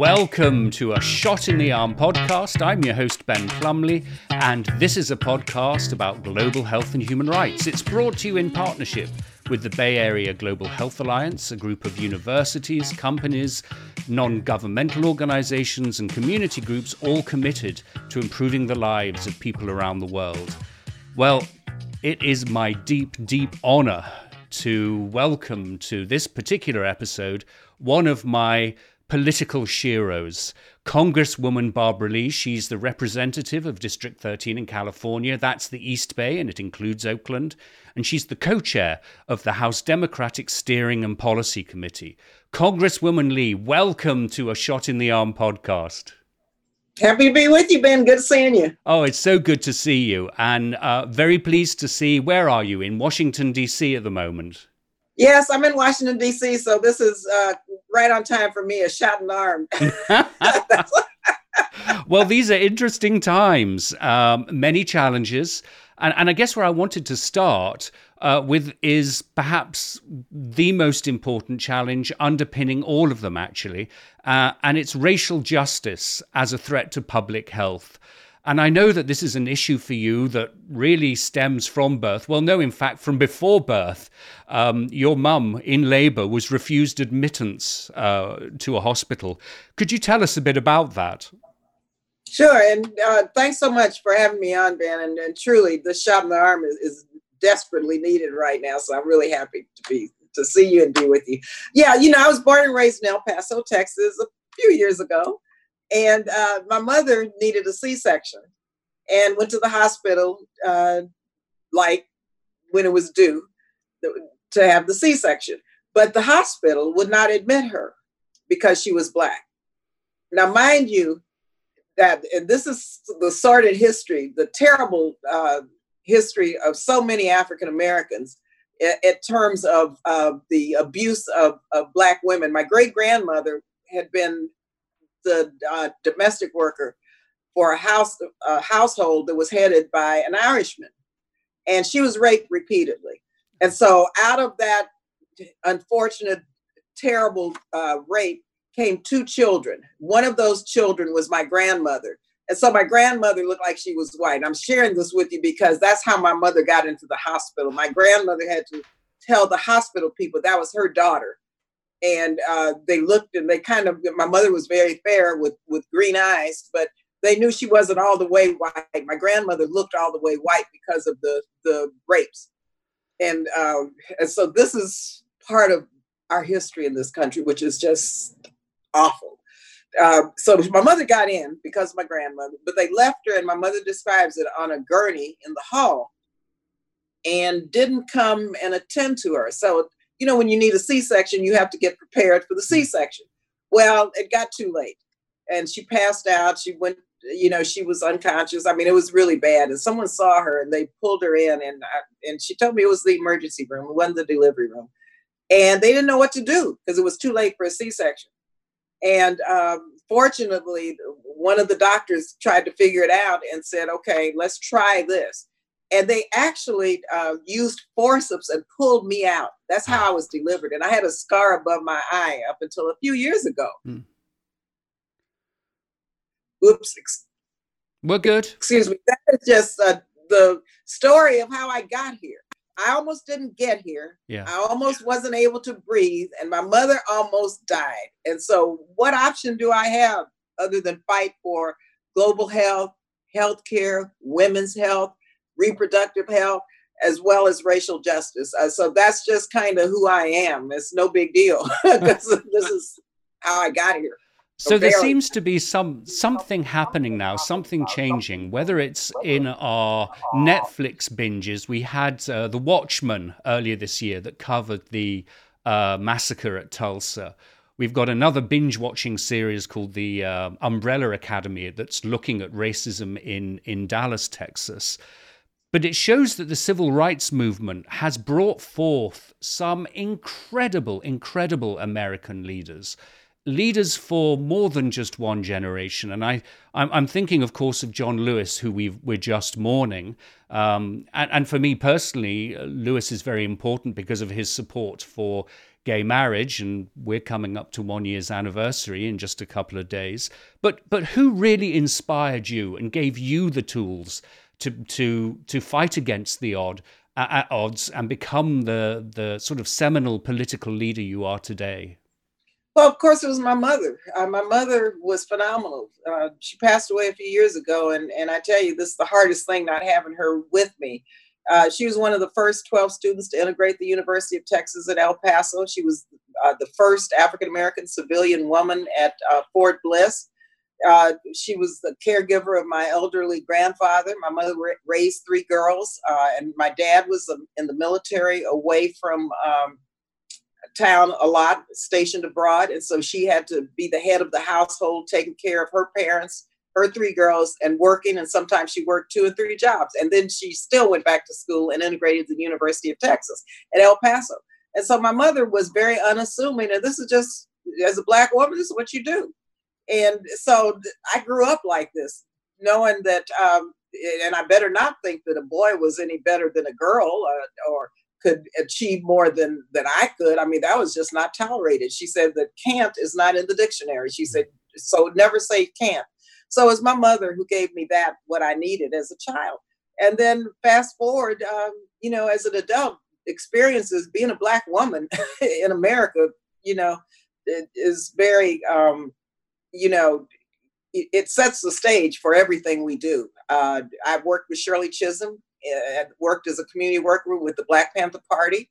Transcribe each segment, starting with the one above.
Welcome to a Shot in the Arm podcast. I'm your host, Ben Plumley, and this is a podcast about global health and human rights. It's brought to you in partnership with the Bay Area Global Health Alliance, a group of universities, companies, non governmental organizations, and community groups all committed to improving the lives of people around the world. Well, it is my deep, deep honor to welcome to this particular episode one of my political sheroes. Congresswoman Barbara Lee, she's the representative of District 13 in California. That's the East Bay, and it includes Oakland. And she's the co chair of the House Democratic Steering and Policy Committee. Congresswoman Lee, welcome to a Shot in the Arm podcast. Happy to be with you, Ben. Good seeing you. Oh, it's so good to see you. And uh, very pleased to see, where are you? In Washington, D.C. at the moment? Yes, I'm in Washington D.C., so this is uh, right on time for me. A shot in the arm. well, these are interesting times. Um, many challenges, and, and I guess where I wanted to start uh, with is perhaps the most important challenge underpinning all of them, actually, uh, and it's racial justice as a threat to public health. And I know that this is an issue for you that really stems from birth. Well, no, in fact, from before birth. Um, your mum in labor was refused admittance uh, to a hospital. Could you tell us a bit about that? Sure. And uh, thanks so much for having me on, Ben. And, and truly, the shot in the arm is, is desperately needed right now. So I'm really happy to be to see you and be with you. Yeah, you know, I was born and raised in El Paso, Texas, a few years ago. And uh, my mother needed a C section and went to the hospital uh, like when it was due to have the C section. But the hospital would not admit her because she was Black. Now, mind you, that and this is the sordid history, the terrible uh, history of so many African Americans in, terms of uh, the abuse of, of Black women. My great grandmother had been the uh, domestic worker for a house a household that was headed by an Irishman, and she was raped repeatedly. And so, out of that unfortunate, terrible uh, rape came two children. One of those children was my grandmother. And so my grandmother looked like she was white. I'm sharing this with you because that's how my mother got into the hospital. My grandmother had to tell the hospital people that was her daughter and uh, they looked and they kind of my mother was very fair with with green eyes but they knew she wasn't all the way white. My grandmother looked all the way white because of the the rapes. And um, and so this is part of our history in this country which is just awful. Uh, so my mother got in because of my grandmother but they left her and my mother describes it on a gurney in the hall and didn't come and attend to her. So you know, when you need a C section, you have to get prepared for the C section. Well, it got too late and she passed out. She went, you know, she was unconscious. I mean, it was really bad. And someone saw her and they pulled her in and, I, and she told me it was the emergency room, it wasn't the delivery room. And they didn't know what to do because it was too late for a C section. And um, fortunately, one of the doctors tried to figure it out and said, okay, let's try this and they actually uh, used forceps and pulled me out. That's how I was delivered, and I had a scar above my eye up until a few years ago. Hmm. Oops. We're good. Excuse me. That is just uh, the story of how I got here. I almost didn't get here. Yeah. I almost wasn't able to breathe, and my mother almost died. And so, what option do I have other than fight for global health, health care, women's health? Reproductive health, as well as racial justice. Uh, so that's just kind of who I am. It's no big deal this is how I got here. So there seems to be some something happening now, something changing. Whether it's in our Netflix binges, we had uh, The Watchmen earlier this year that covered the uh, massacre at Tulsa. We've got another binge watching series called the uh, Umbrella Academy that's looking at racism in in Dallas, Texas. But it shows that the civil rights movement has brought forth some incredible, incredible American leaders. Leaders for more than just one generation, and I, I'm, thinking, of course, of John Lewis, who we are just mourning, um, and, and for me personally, Lewis is very important because of his support for gay marriage, and we're coming up to one year's anniversary in just a couple of days. But but who really inspired you and gave you the tools to to to fight against the odd uh, odds and become the the sort of seminal political leader you are today? Well, of course, it was my mother. Uh, my mother was phenomenal. Uh, she passed away a few years ago, and and I tell you, this is the hardest thing not having her with me. Uh, she was one of the first 12 students to integrate the University of Texas at El Paso. She was uh, the first African American civilian woman at uh, Fort Bliss. Uh, she was the caregiver of my elderly grandfather. My mother ra- raised three girls, uh, and my dad was um, in the military away from um, town a lot, stationed abroad. And so she had to be the head of the household, taking care of her parents her three girls and working, and sometimes she worked two and three jobs. And then she still went back to school and integrated the University of Texas at El Paso. And so my mother was very unassuming, and this is just as a black woman, this is what you do. And so I grew up like this, knowing that, um, and I better not think that a boy was any better than a girl uh, or could achieve more than than I could. I mean, that was just not tolerated. She said that can't is not in the dictionary. She said so never say can't. So it was my mother who gave me that, what I needed as a child. And then fast forward, um, you know, as an adult, experiences being a black woman in America, you know, is very, um, you know, it, it, sets the stage for everything we do. Uh, I've worked with Shirley Chisholm, uh, worked as a community worker with the Black Panther Party.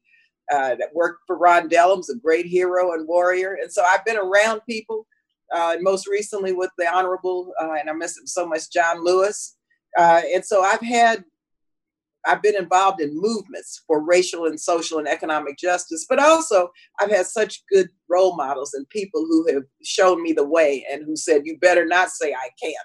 Uh, worked for Ron Dellums, a great hero and warrior. And so I've been around people uh, most recently with the Honorable, uh, and I miss him so much, John Lewis. Uh, and so I've had, I've been involved in movements for racial and social and economic justice, but also I've had such good role models and people who have shown me the way and who said, you better not say I can't.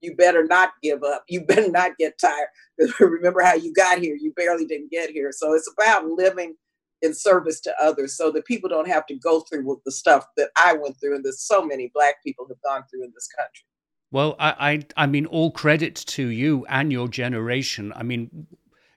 You better not give up. You better not get tired. Remember how you got here. You barely didn't get here. So it's about living in service to others so that people don't have to go through the stuff that I went through and that so many black people have gone through in this country. Well, I, I, I mean, all credit to you and your generation. I mean,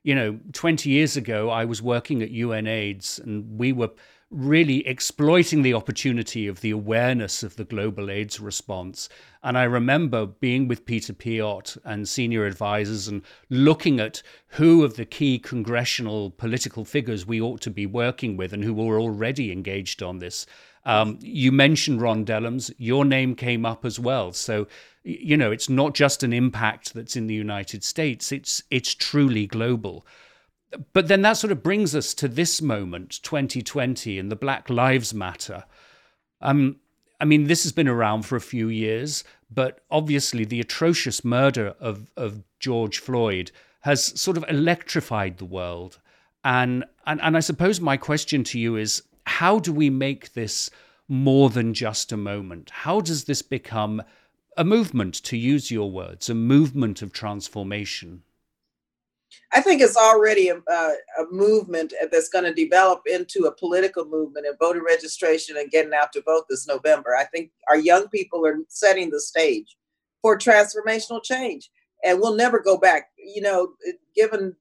you know, 20 years ago, I was working at UNAIDS and we were really exploiting the opportunity of the awareness of the global AIDS response. And I remember being with Peter Piot and senior advisors and looking at who of the key congressional political figures we ought to be working with and who were already engaged on this. Um, you mentioned Ron Dellums, your name came up as well. So, you know, it's not just an impact that's in the United States, it's, it's truly global but then that sort of brings us to this moment, 2020, and the Black Lives Matter. Um, I mean, this has been around for a few years, but obviously the atrocious murder of, of George Floyd has sort of electrified the world. And, and, and I suppose my question to you is how do we make this more than just a moment? How does this become a movement, to use your words, a movement of transformation? I think it's already a, a, movement that's going to develop into a political movement and voter registration and getting out to vote this November. I think our young people are setting the stage for transformational change, and we'll never go back. You know, given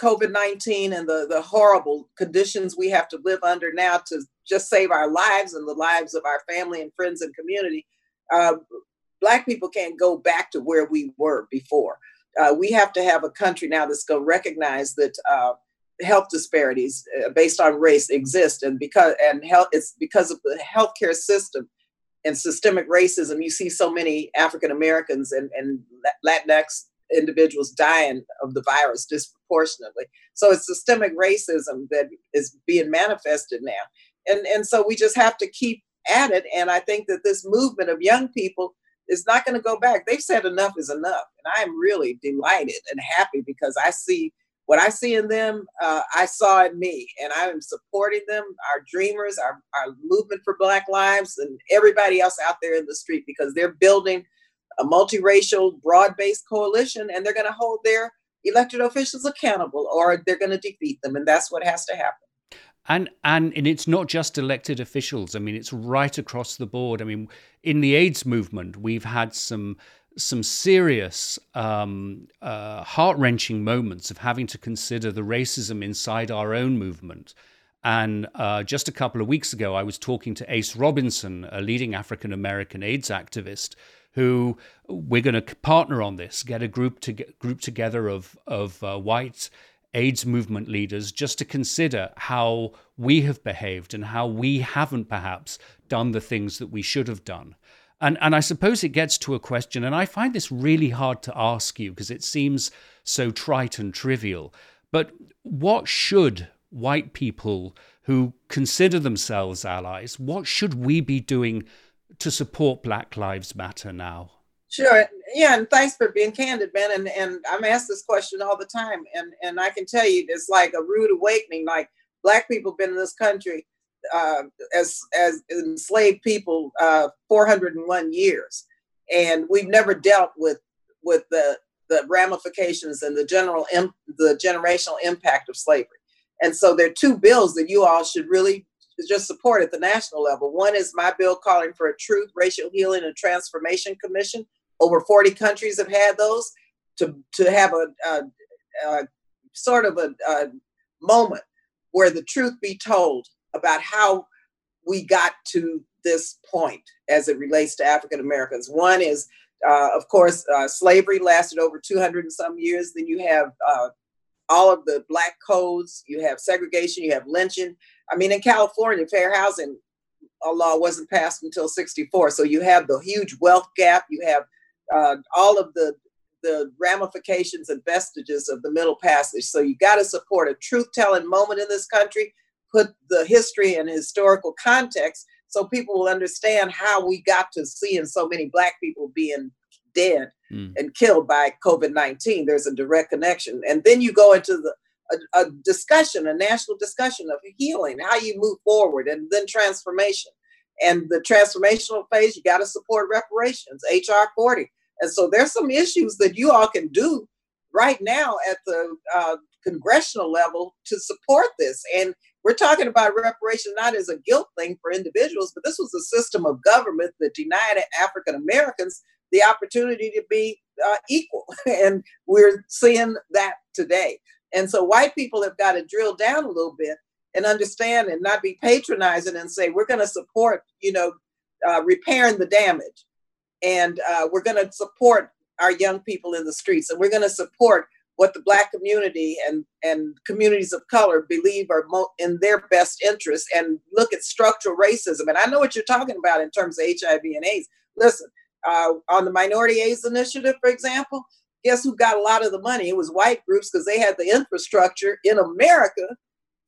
COVID 19 and the, the horrible conditions we have to live under now to just save our lives and the lives of our family and friends and community, uh, Black people can't go back to where we were before uh, we have to have a country now that's going to recognize that uh, health disparities uh, based on race exist, and because and health it's because of the healthcare system and systemic racism. You see so many African Americans and, and Latinx individuals dying of the virus disproportionately. So it's systemic racism that is being manifested now, and and so we just have to keep at it. And I think that this movement of young people is not going to go back. They've said enough is enough. And I am really delighted and happy because I see what I see in them, uh, I saw in me. And I am supporting them, our dreamers, our, our movement for Black Lives, and everybody else out there in the street because they're building a multiracial, broad based coalition and they're going to hold their elected officials accountable or they're going to defeat them. And that's what has to happen and and and it's not just elected officials. I mean, it's right across the board. I mean, in the AIDS movement, we've had some some serious, um, uh, heart wrenching moments of having to consider the racism inside our own movement. And uh, just a couple of weeks ago, I was talking to Ace Robinson, a leading African American AIDS activist, who we're going to partner on this, get a group to get, group together of of uh, white AIDS movement leaders just to consider how we have behaved and how we haven't perhaps done the things that we should have done. And and I suppose it gets to a question, and I find this really hard to ask you because it seems so trite and trivial. But what should white people who consider themselves allies, what should we be doing to support Black Lives Matter now? Sure. Yeah, and thanks for being candid, Ben. And and I'm asked this question all the time, and and I can tell you it's like a rude awakening. Like Black people been in this country uh, as as enslaved people uh, 401 years, and we've never dealt with with the the ramifications and the general the generational impact of slavery. And so there are two bills that you all should really just support at the national level. One is my bill calling for a Truth, Racial Healing, and Transformation Commission. Over 40 countries have had those to, to have a, a, a sort of a, a moment where the truth be told about how we got to this point as it relates to African Americans. One is, uh, of course, uh, slavery lasted over 200 and some years. Then you have uh, all of the black codes, you have segregation, you have lynching. I mean, in California, fair housing law wasn't passed until 64. So you have the huge wealth gap, you have uh, all of the the ramifications and vestiges of the middle passage. So you got to support a truth telling moment in this country, put the history and historical context so people will understand how we got to seeing so many black people being dead mm. and killed by COVID 19. There's a direct connection. And then you go into the a, a, discussion, a national discussion of healing, how you move forward, and then transformation. And the transformational phase, you got to support reparations, HR 40. And so there's some issues that you all can do right now at the uh, congressional level to support this. And we're talking about reparations not as a guilt thing for individuals, but this was a system of government that denied African Americans the opportunity to be uh, equal. and we're seeing that today. And so white people have got to drill down a little bit and understand and not be patronizing and say, we're going to support, you know, uh, repairing the damage. And uh, we're going to support our young people in the streets. And we're going to support what the black community and, and communities of color believe are mo- in their best interest and look at structural racism. And I know what you're talking about in terms of HIV and AIDS. Listen, uh, on the Minority AIDS Initiative, for example, guess who got a lot of the money? It was white groups because they had the infrastructure in America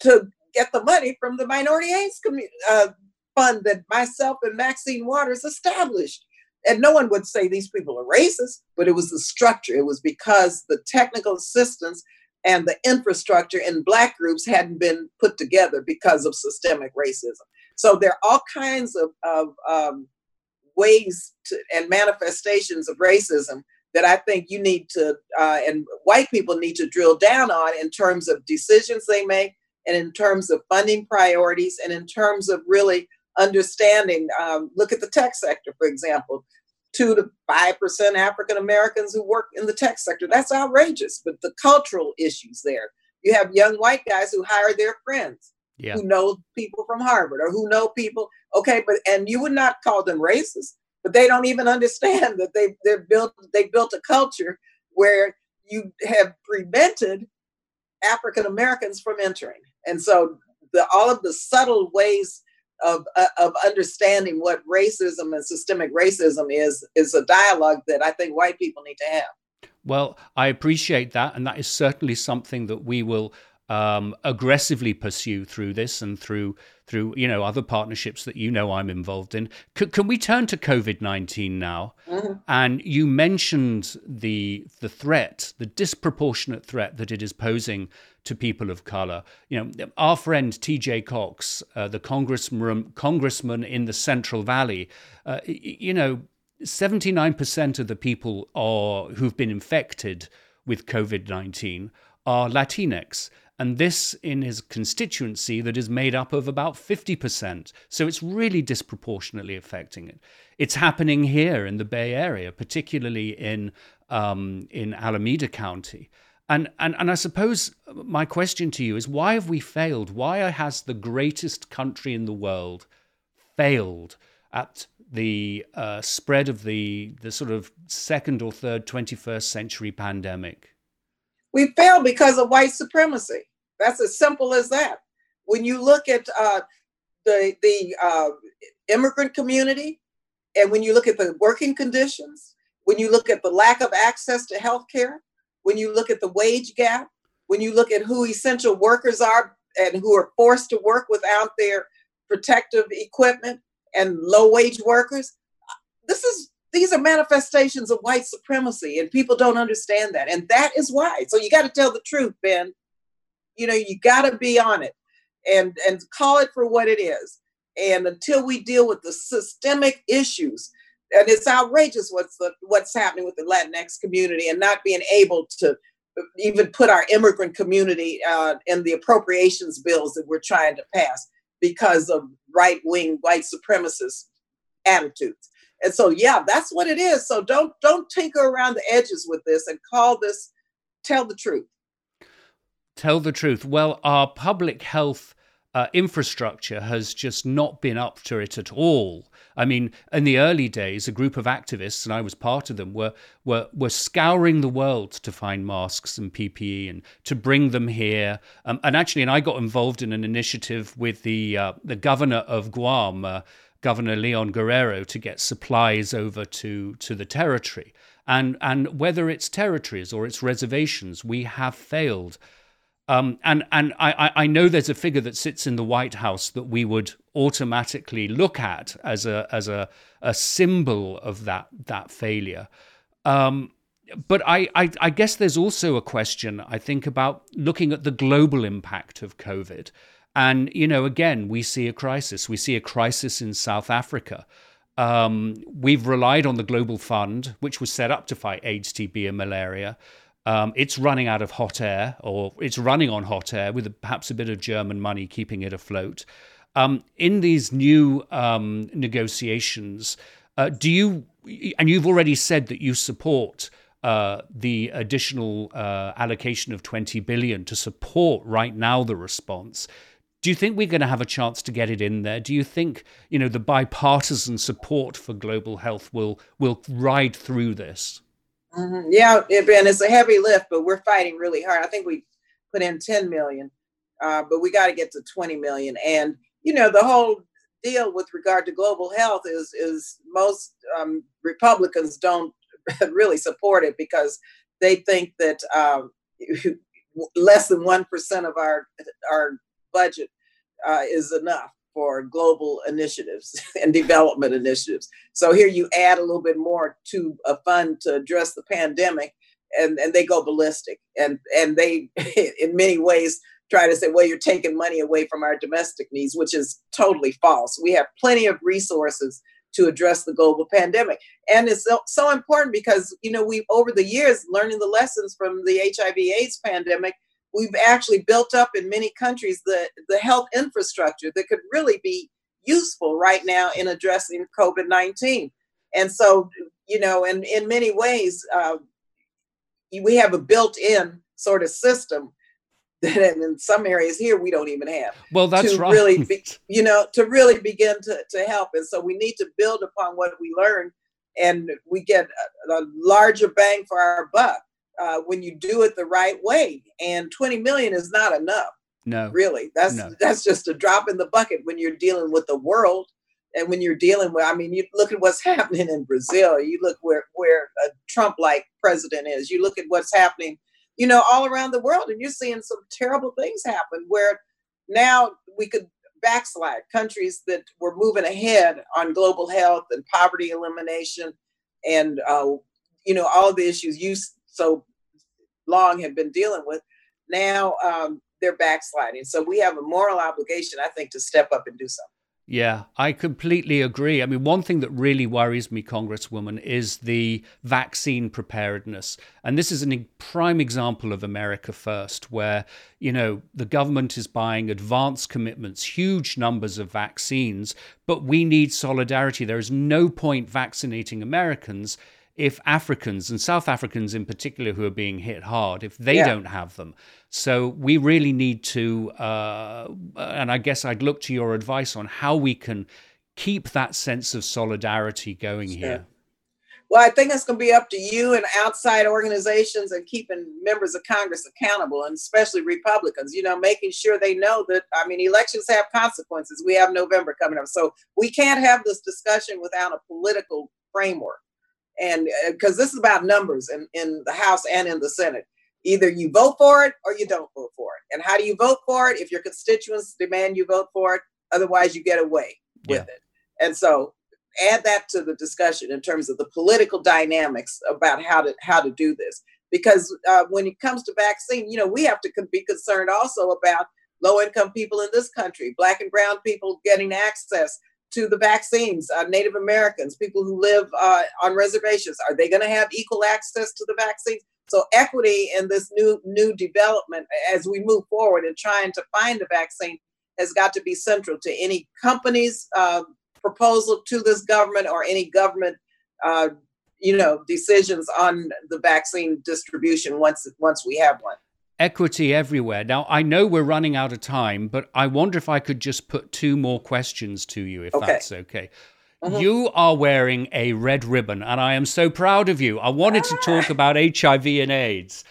to get the money from the Minority AIDS uh, Fund that myself and Maxine Waters established. And no one would say these people are racist, but it was the structure. It was because the technical assistance and the infrastructure in Black groups hadn't been put together because of systemic racism. So there are all kinds of, of um, ways to, and manifestations of racism that I think you need to, uh, and white people need to drill down on in terms of decisions they make, and in terms of funding priorities, and in terms of really understanding. Um, look at the tech sector, for example. Two to five percent African Americans who work in the tech sector. That's outrageous. But the cultural issues there. You have young white guys who hire their friends yeah. who know people from Harvard or who know people. Okay, but and you would not call them racist, but they don't even understand that they they're built they built a culture where you have prevented African Americans from entering, and so the all of the subtle ways of uh, of understanding what racism and systemic racism is is a dialogue that I think white people need to have. Well, I appreciate that, and that is certainly something that we will um, aggressively pursue through this and through through you know other partnerships that you know I'm involved in. C- can we turn to COVID nineteen now? Mm-hmm. And you mentioned the the threat, the disproportionate threat that it is posing to people of color. You know, our friend T.J. Cox, uh, the congressman congressman in the Central Valley, uh, you know. 79% of the people are, who've been infected with COVID 19 are Latinx and this in his constituency that is made up of about 50%. So it's really disproportionately affecting it. It's happening here in the Bay Area, particularly in, um, in Alameda County. And, and and I suppose my question to you is why have we failed? Why has the greatest country in the world failed at the uh, spread of the the sort of second or third 21st century pandemic? We failed because of white supremacy. That's as simple as that. When you look at uh, the the uh, immigrant community, and when you look at the working conditions, when you look at the lack of access to health care, when you look at the wage gap, when you look at who essential workers are and who are forced to work without their protective equipment and low wage workers, this is these are manifestations of white supremacy and people don't understand that and that is why. So you got to tell the truth ben. You know you got to be on it and and call it for what it is. And until we deal with the systemic issues and it's outrageous what's the, what's happening with the latinx community and not being able to even put our immigrant community uh, in the appropriations bills that we're trying to pass because of right-wing white supremacist attitudes and so yeah that's what it is so don't don't tinker around the edges with this and call this tell the truth tell the truth well our public health uh, infrastructure has just not been up to it at all. I mean, in the early days, a group of activists, and I was part of them, were were were scouring the world to find masks and PPE and to bring them here. Um, and actually, and I got involved in an initiative with the uh, the governor of Guam, uh, Governor Leon Guerrero, to get supplies over to to the territory. And and whether it's territories or it's reservations, we have failed. Um, and and I, I know there's a figure that sits in the White House that we would automatically look at as a as a, a symbol of that that failure. Um, but I, I, I guess there's also a question I think about looking at the global impact of COVID. And you know, again, we see a crisis. We see a crisis in South Africa. Um, we've relied on the Global Fund, which was set up to fight AIDS, TB, and malaria. Um, it's running out of hot air, or it's running on hot air with perhaps a bit of German money keeping it afloat. Um, in these new um, negotiations, uh, do you, and you've already said that you support uh, the additional uh, allocation of 20 billion to support right now the response. Do you think we're going to have a chance to get it in there? Do you think you know the bipartisan support for global health will will ride through this? Mm-hmm. Yeah, Ben, it's a heavy lift, but we're fighting really hard. I think we put in 10 million, uh, but we got to get to 20 million. And you know, the whole deal with regard to global health is is most um, Republicans don't really support it because they think that um, less than one percent of our our budget uh, is enough for global initiatives and development initiatives. So here you add a little bit more to a fund to address the pandemic, and, and they go ballistic. And and they, in many ways, try to say, well, you're taking money away from our domestic needs, which is totally false. We have plenty of resources to address the global pandemic. And it's so, so important because, you know, we've over the years learning the lessons from the HIV AIDS pandemic, we've actually built up in many countries the, the health infrastructure that could really be useful right now in addressing COVID 19. And so, you know, and in many ways, uh, we have a built in sort of system that in some areas here we don't even have. Well, that's to right. Really, be, you know, to really begin to, to help. And so we need to build upon what we learn and we get a, a larger bang for our buck uh, when you do it the right way. And 20 million is not enough. No, really, that's no. that's just a drop in the bucket when you're dealing with the world. And when you're dealing with, I mean, you look at what's happening in Brazil. You look where where a Trump-like president is. You look at what's happening, you know, all around the world, and you're seeing some terrible things happen. Where now we could backslide countries that were moving ahead on global health and poverty elimination, and uh, you know all the issues you so long have been dealing with, now um, they're backsliding. So we have a moral obligation, I think, to step up and do something. Yeah, I completely agree. I mean, one thing that really worries me, Congresswoman, is the vaccine preparedness. And this is a prime example of America First, where, you know, the government is buying advance commitments, huge numbers of vaccines, but we need solidarity. There is no point vaccinating Americans if Africans and South Africans in particular who are being hit hard, if they yeah. don't have them. So we really need to, uh, and I guess I'd look to your advice on how we can keep that sense of solidarity going sure. here. Well, I think it's going to be up to you and outside organizations and keeping members of Congress accountable, and especially Republicans, you know, making sure they know that, I mean, elections have consequences. We have November coming up. So we can't have this discussion without a political framework. And because uh, this is about numbers in, in the House and in the Senate. Either you vote for it or you don't vote for it. And how do you vote for it? If your constituents demand you vote for it, otherwise you get away with yeah. it. And so add that to the discussion in terms of the political dynamics about how to how to do this because uh, when it comes to vaccine you know we have to be concerned also about low income people in this country black and brown people getting access to the vaccines uh, native americans people who live uh, on reservations are they going to have equal access to the vaccines? So equity in this new new development as we move forward in trying to find a vaccine has got to be central to any company's uh, proposal to this government or any government uh, you know decisions on the vaccine distribution once once we have one equity everywhere now i know we're running out of time but i wonder if i could just put two more questions to you if okay. that's okay mm-hmm. You are wearing a red ribbon, and I am so proud of you. I wanted to talk about HIV and AIDS.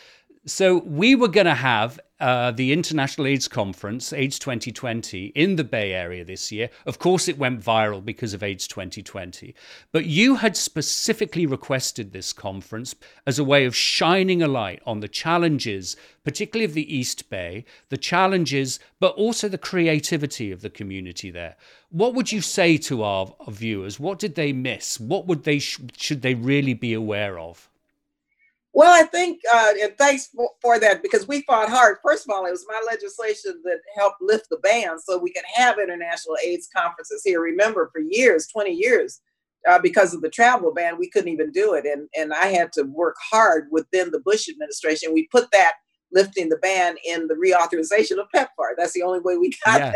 So, we were going to have uh, the International AIDS Conference, AIDS 2020, in the Bay Area this year. Of course, it went viral because of AIDS 2020. But you had specifically requested this conference as a way of shining a light on the challenges, particularly of the East Bay, the challenges, but also the creativity of the community there. What would you say to our, viewers? What did they miss? What would they sh- should they really be aware of? Well, I think, uh, and thanks for, for, that because we fought hard. First of all, it was my legislation that helped lift the ban so we could have international AIDS conferences here. Remember, for years, 20 years, uh, because of the travel ban, we couldn't even do it. And, and I had to work hard within the Bush administration. We put that lifting the ban in the reauthorization of PEPFAR. That's the only way we got yeah.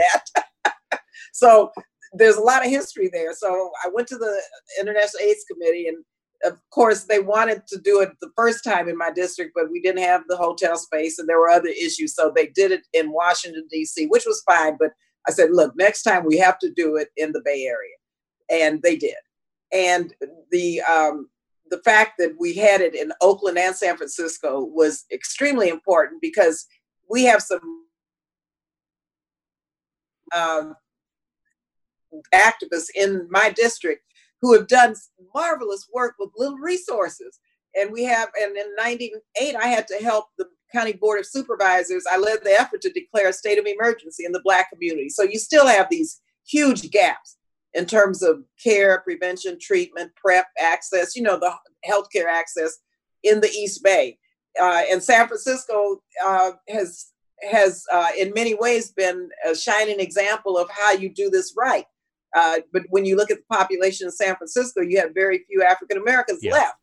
that. so there's a lot of history there. So I went to the International AIDS Committee and of course, they wanted to do it the first time in my district, but we didn't have the hotel space and there were other issues. So they did it in Washington, D.C., which was fine. But I said, look, next time we have to do it in the Bay Area. And they did. And the, um, the fact that we had it in Oakland and San Francisco was extremely important because we have some um, activists in my district who have done marvelous work with little resources. And we have, and in 98, I had to help the county board of supervisors. I led the effort to declare a state of emergency in the Black community. So you still have these huge gaps in terms of care, prevention, treatment, PrEP, access, you know, the healthcare access in the East Bay. Uh, and San Francisco uh, has has uh, in many ways been a shining example of how you do this right. Uh, but when you look at the population in San Francisco, you have very few African Americans yeah. left.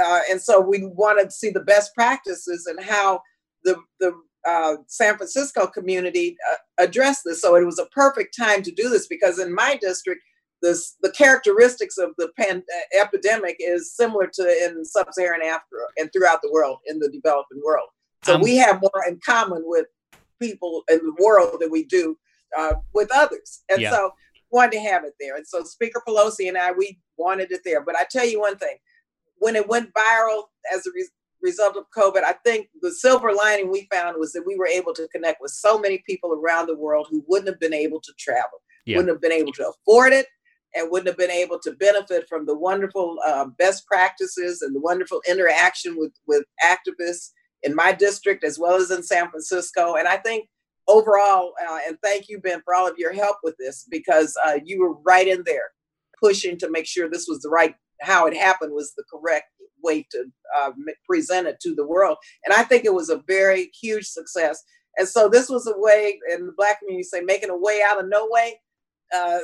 Uh, and so we wanted to see the best practices and how the, the uh, San Francisco community uh, addressed this. So it was a perfect time to do this because in my district, this, the characteristics of the pan- uh, epidemic is similar to in sub-Saharan Africa and throughout the world, in the developing world. So um, we have more in common with people in the world than we do uh, with others. And yeah. so wanted to have it there. And so Speaker Pelosi and I, we wanted it there. But I tell you one thing, when it went viral as a re- result of COVID, I think the silver lining we found was that we were able to connect with so many people around the world who wouldn't have been able to travel, yeah. wouldn't have been able to afford it, and wouldn't have been able to benefit from the wonderful uh, best practices and the wonderful interaction with, with activists in my district as well as in San Francisco. And I think overall, uh, and thank you, Ben, for all of your help with this because uh, you were right in there pushing to make sure this was the right, how it happened was the correct way to uh, present it to the world. And I think it was a very huge success. And so this was a way, in the Black community say, making a way out of no way. Uh,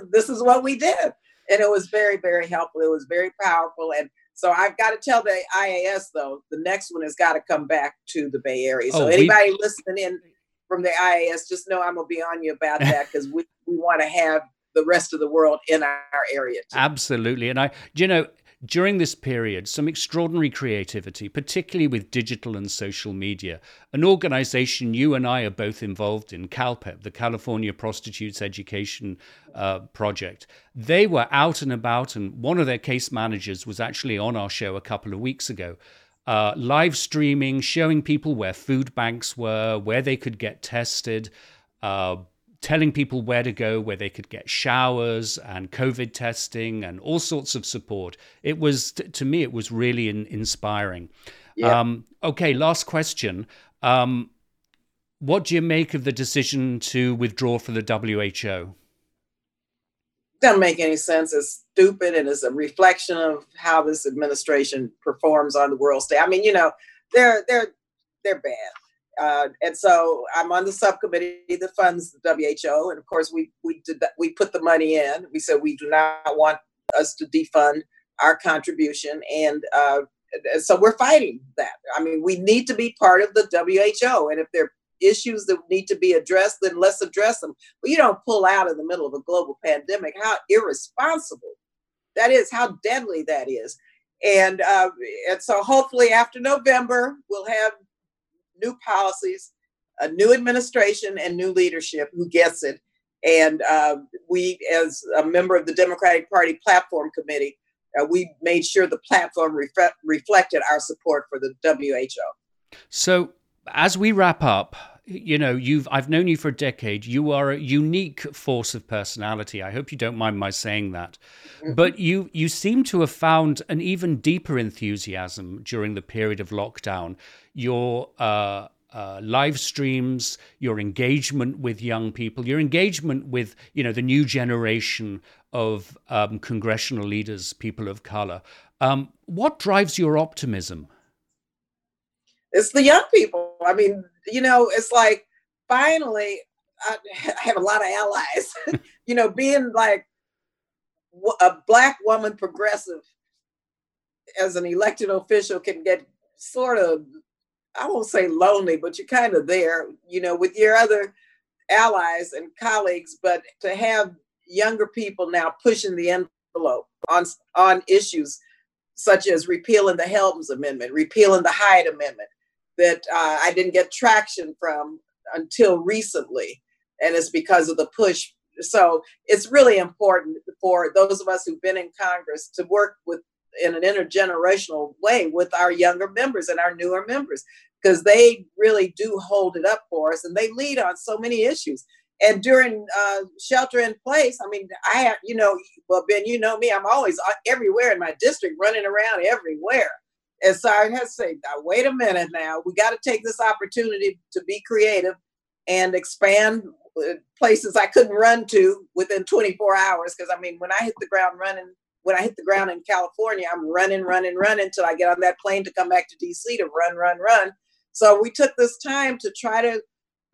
this is what we did. And it was very, very helpful. It was very powerful. And so I've got to tell the IAS though, the next one has got to come back to the Bay Area. So oh, anybody we, listening in, from the IAS, just know I'm gonna be on you about that because we, we want to have the rest of the world in our area. Too. Absolutely, and I, you know, during this period some extraordinary creativity, particularly with digital and social media. An organization you and I are both involved in, CalPEP, the California Prostitutes Education uh, Project. They were out and about, and one of their case managers was actually on our show a couple of weeks ago. Uh, live streaming, showing people where food banks were, where they could get tested, uh, telling people where to go, where they could get showers and COVID testing and all sorts of support. It was, to me, it was really in, inspiring. Yeah. Um, okay, last question. Um, what do you make of the decision to withdraw from the WHO? Doesn't make any sense. It's stupid and it's a reflection of how this administration performs on the world stage. I mean, you know, they're they're they're bad. Uh, and so I'm on the subcommittee that funds the WHO, and of course we we did that, we put the money in. We said we do not want us to defund our contribution, and, uh, so we're fighting that. I mean, we need to be part of the WHO, and if there are issues that need to be addressed, then let's address them. But you don't pull out in the middle of a global pandemic. How irresponsible that is! How deadly that is! And uh, and so hopefully after November we'll have new policies, a new administration, and new leadership who gets it. And uh, we, as a member of the Democratic Party Platform Committee, uh, we made sure the platform ref- reflected our support for the WHO. So, as we wrap up, you know, you've I've known you for a decade. You are a unique force of personality. I hope you don't mind my saying that. Mm-hmm. But you you seem to have found an even deeper enthusiasm during the period of lockdown. Your uh, uh, live streams, your engagement with young people, your engagement with you know the new generation of um, congressional leaders, people of color. Um, what drives your optimism? It's the young people. I mean, you know, it's like finally I have a lot of allies. you know, being like a black woman progressive as an elected official can get sort of I won't say lonely, but you're kind of there, you know, with your other allies and colleagues. But to have younger people now pushing the envelope on on issues such as repealing the Helms Amendment, repealing the Hyde Amendment, that uh, I didn't get traction from until recently. And it's because of the push. So it's really important for those of us who've been in Congress to work with in an intergenerational way with our younger members and our newer members because they really do hold it up for us and they lead on so many issues. And during uh, shelter in place, I mean, I have, you know, well, Ben, you know me, I'm always uh, everywhere in my district, running around everywhere. I had to say, now, wait a minute now. We got to take this opportunity to be creative and expand uh, places I couldn't run to within 24 hours. Because I mean, when I hit the ground running, when I hit the ground in California, I'm running, running, running until I get on that plane to come back to DC to run, run, run. So we took this time to try to,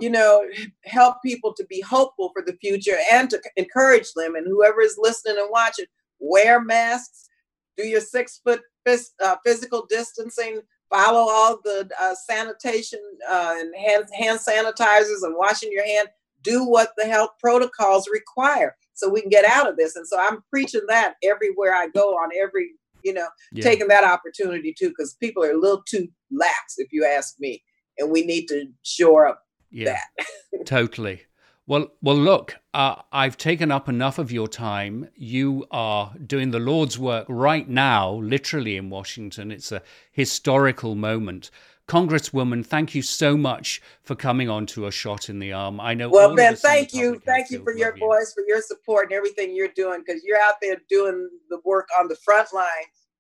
you know, help people to be hopeful for the future and to encourage them. And whoever is listening and watching, wear masks, do your six foot uh, physical distancing, follow all the uh, sanitation uh, and hand, hand sanitizers and washing your hand. Do what the health protocols require so we can get out of this. And so I'm preaching that everywhere I go on every, you know, yeah. taking that opportunity too, because people are a little too lax, if you ask me. And we need to shore up yeah, that. totally. Well, well, look, uh, I've taken up enough of your time. You are doing the Lord's work right now, literally in Washington. It's a historical moment. Congresswoman, thank you so much for coming on to a shot in the arm. I know. Well, Ben, thank you, thank you for your you. voice, for your support, and everything you're doing because you're out there doing the work on the front line,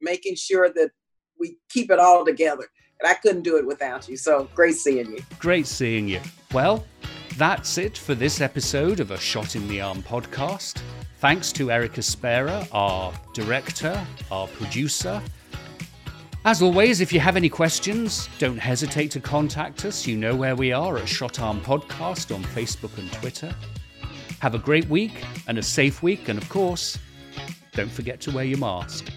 making sure that we keep it all together. And I couldn't do it without you. So great seeing you. Great seeing you. Well, that's it for this episode of a Shot in the Arm podcast. Thanks to Erica Spera, our director, our producer. As always, if you have any questions, don't hesitate to contact us. You know where we are at Shot Arm Podcast on Facebook and Twitter. Have a great week and a safe week, and of course, don't forget to wear your mask.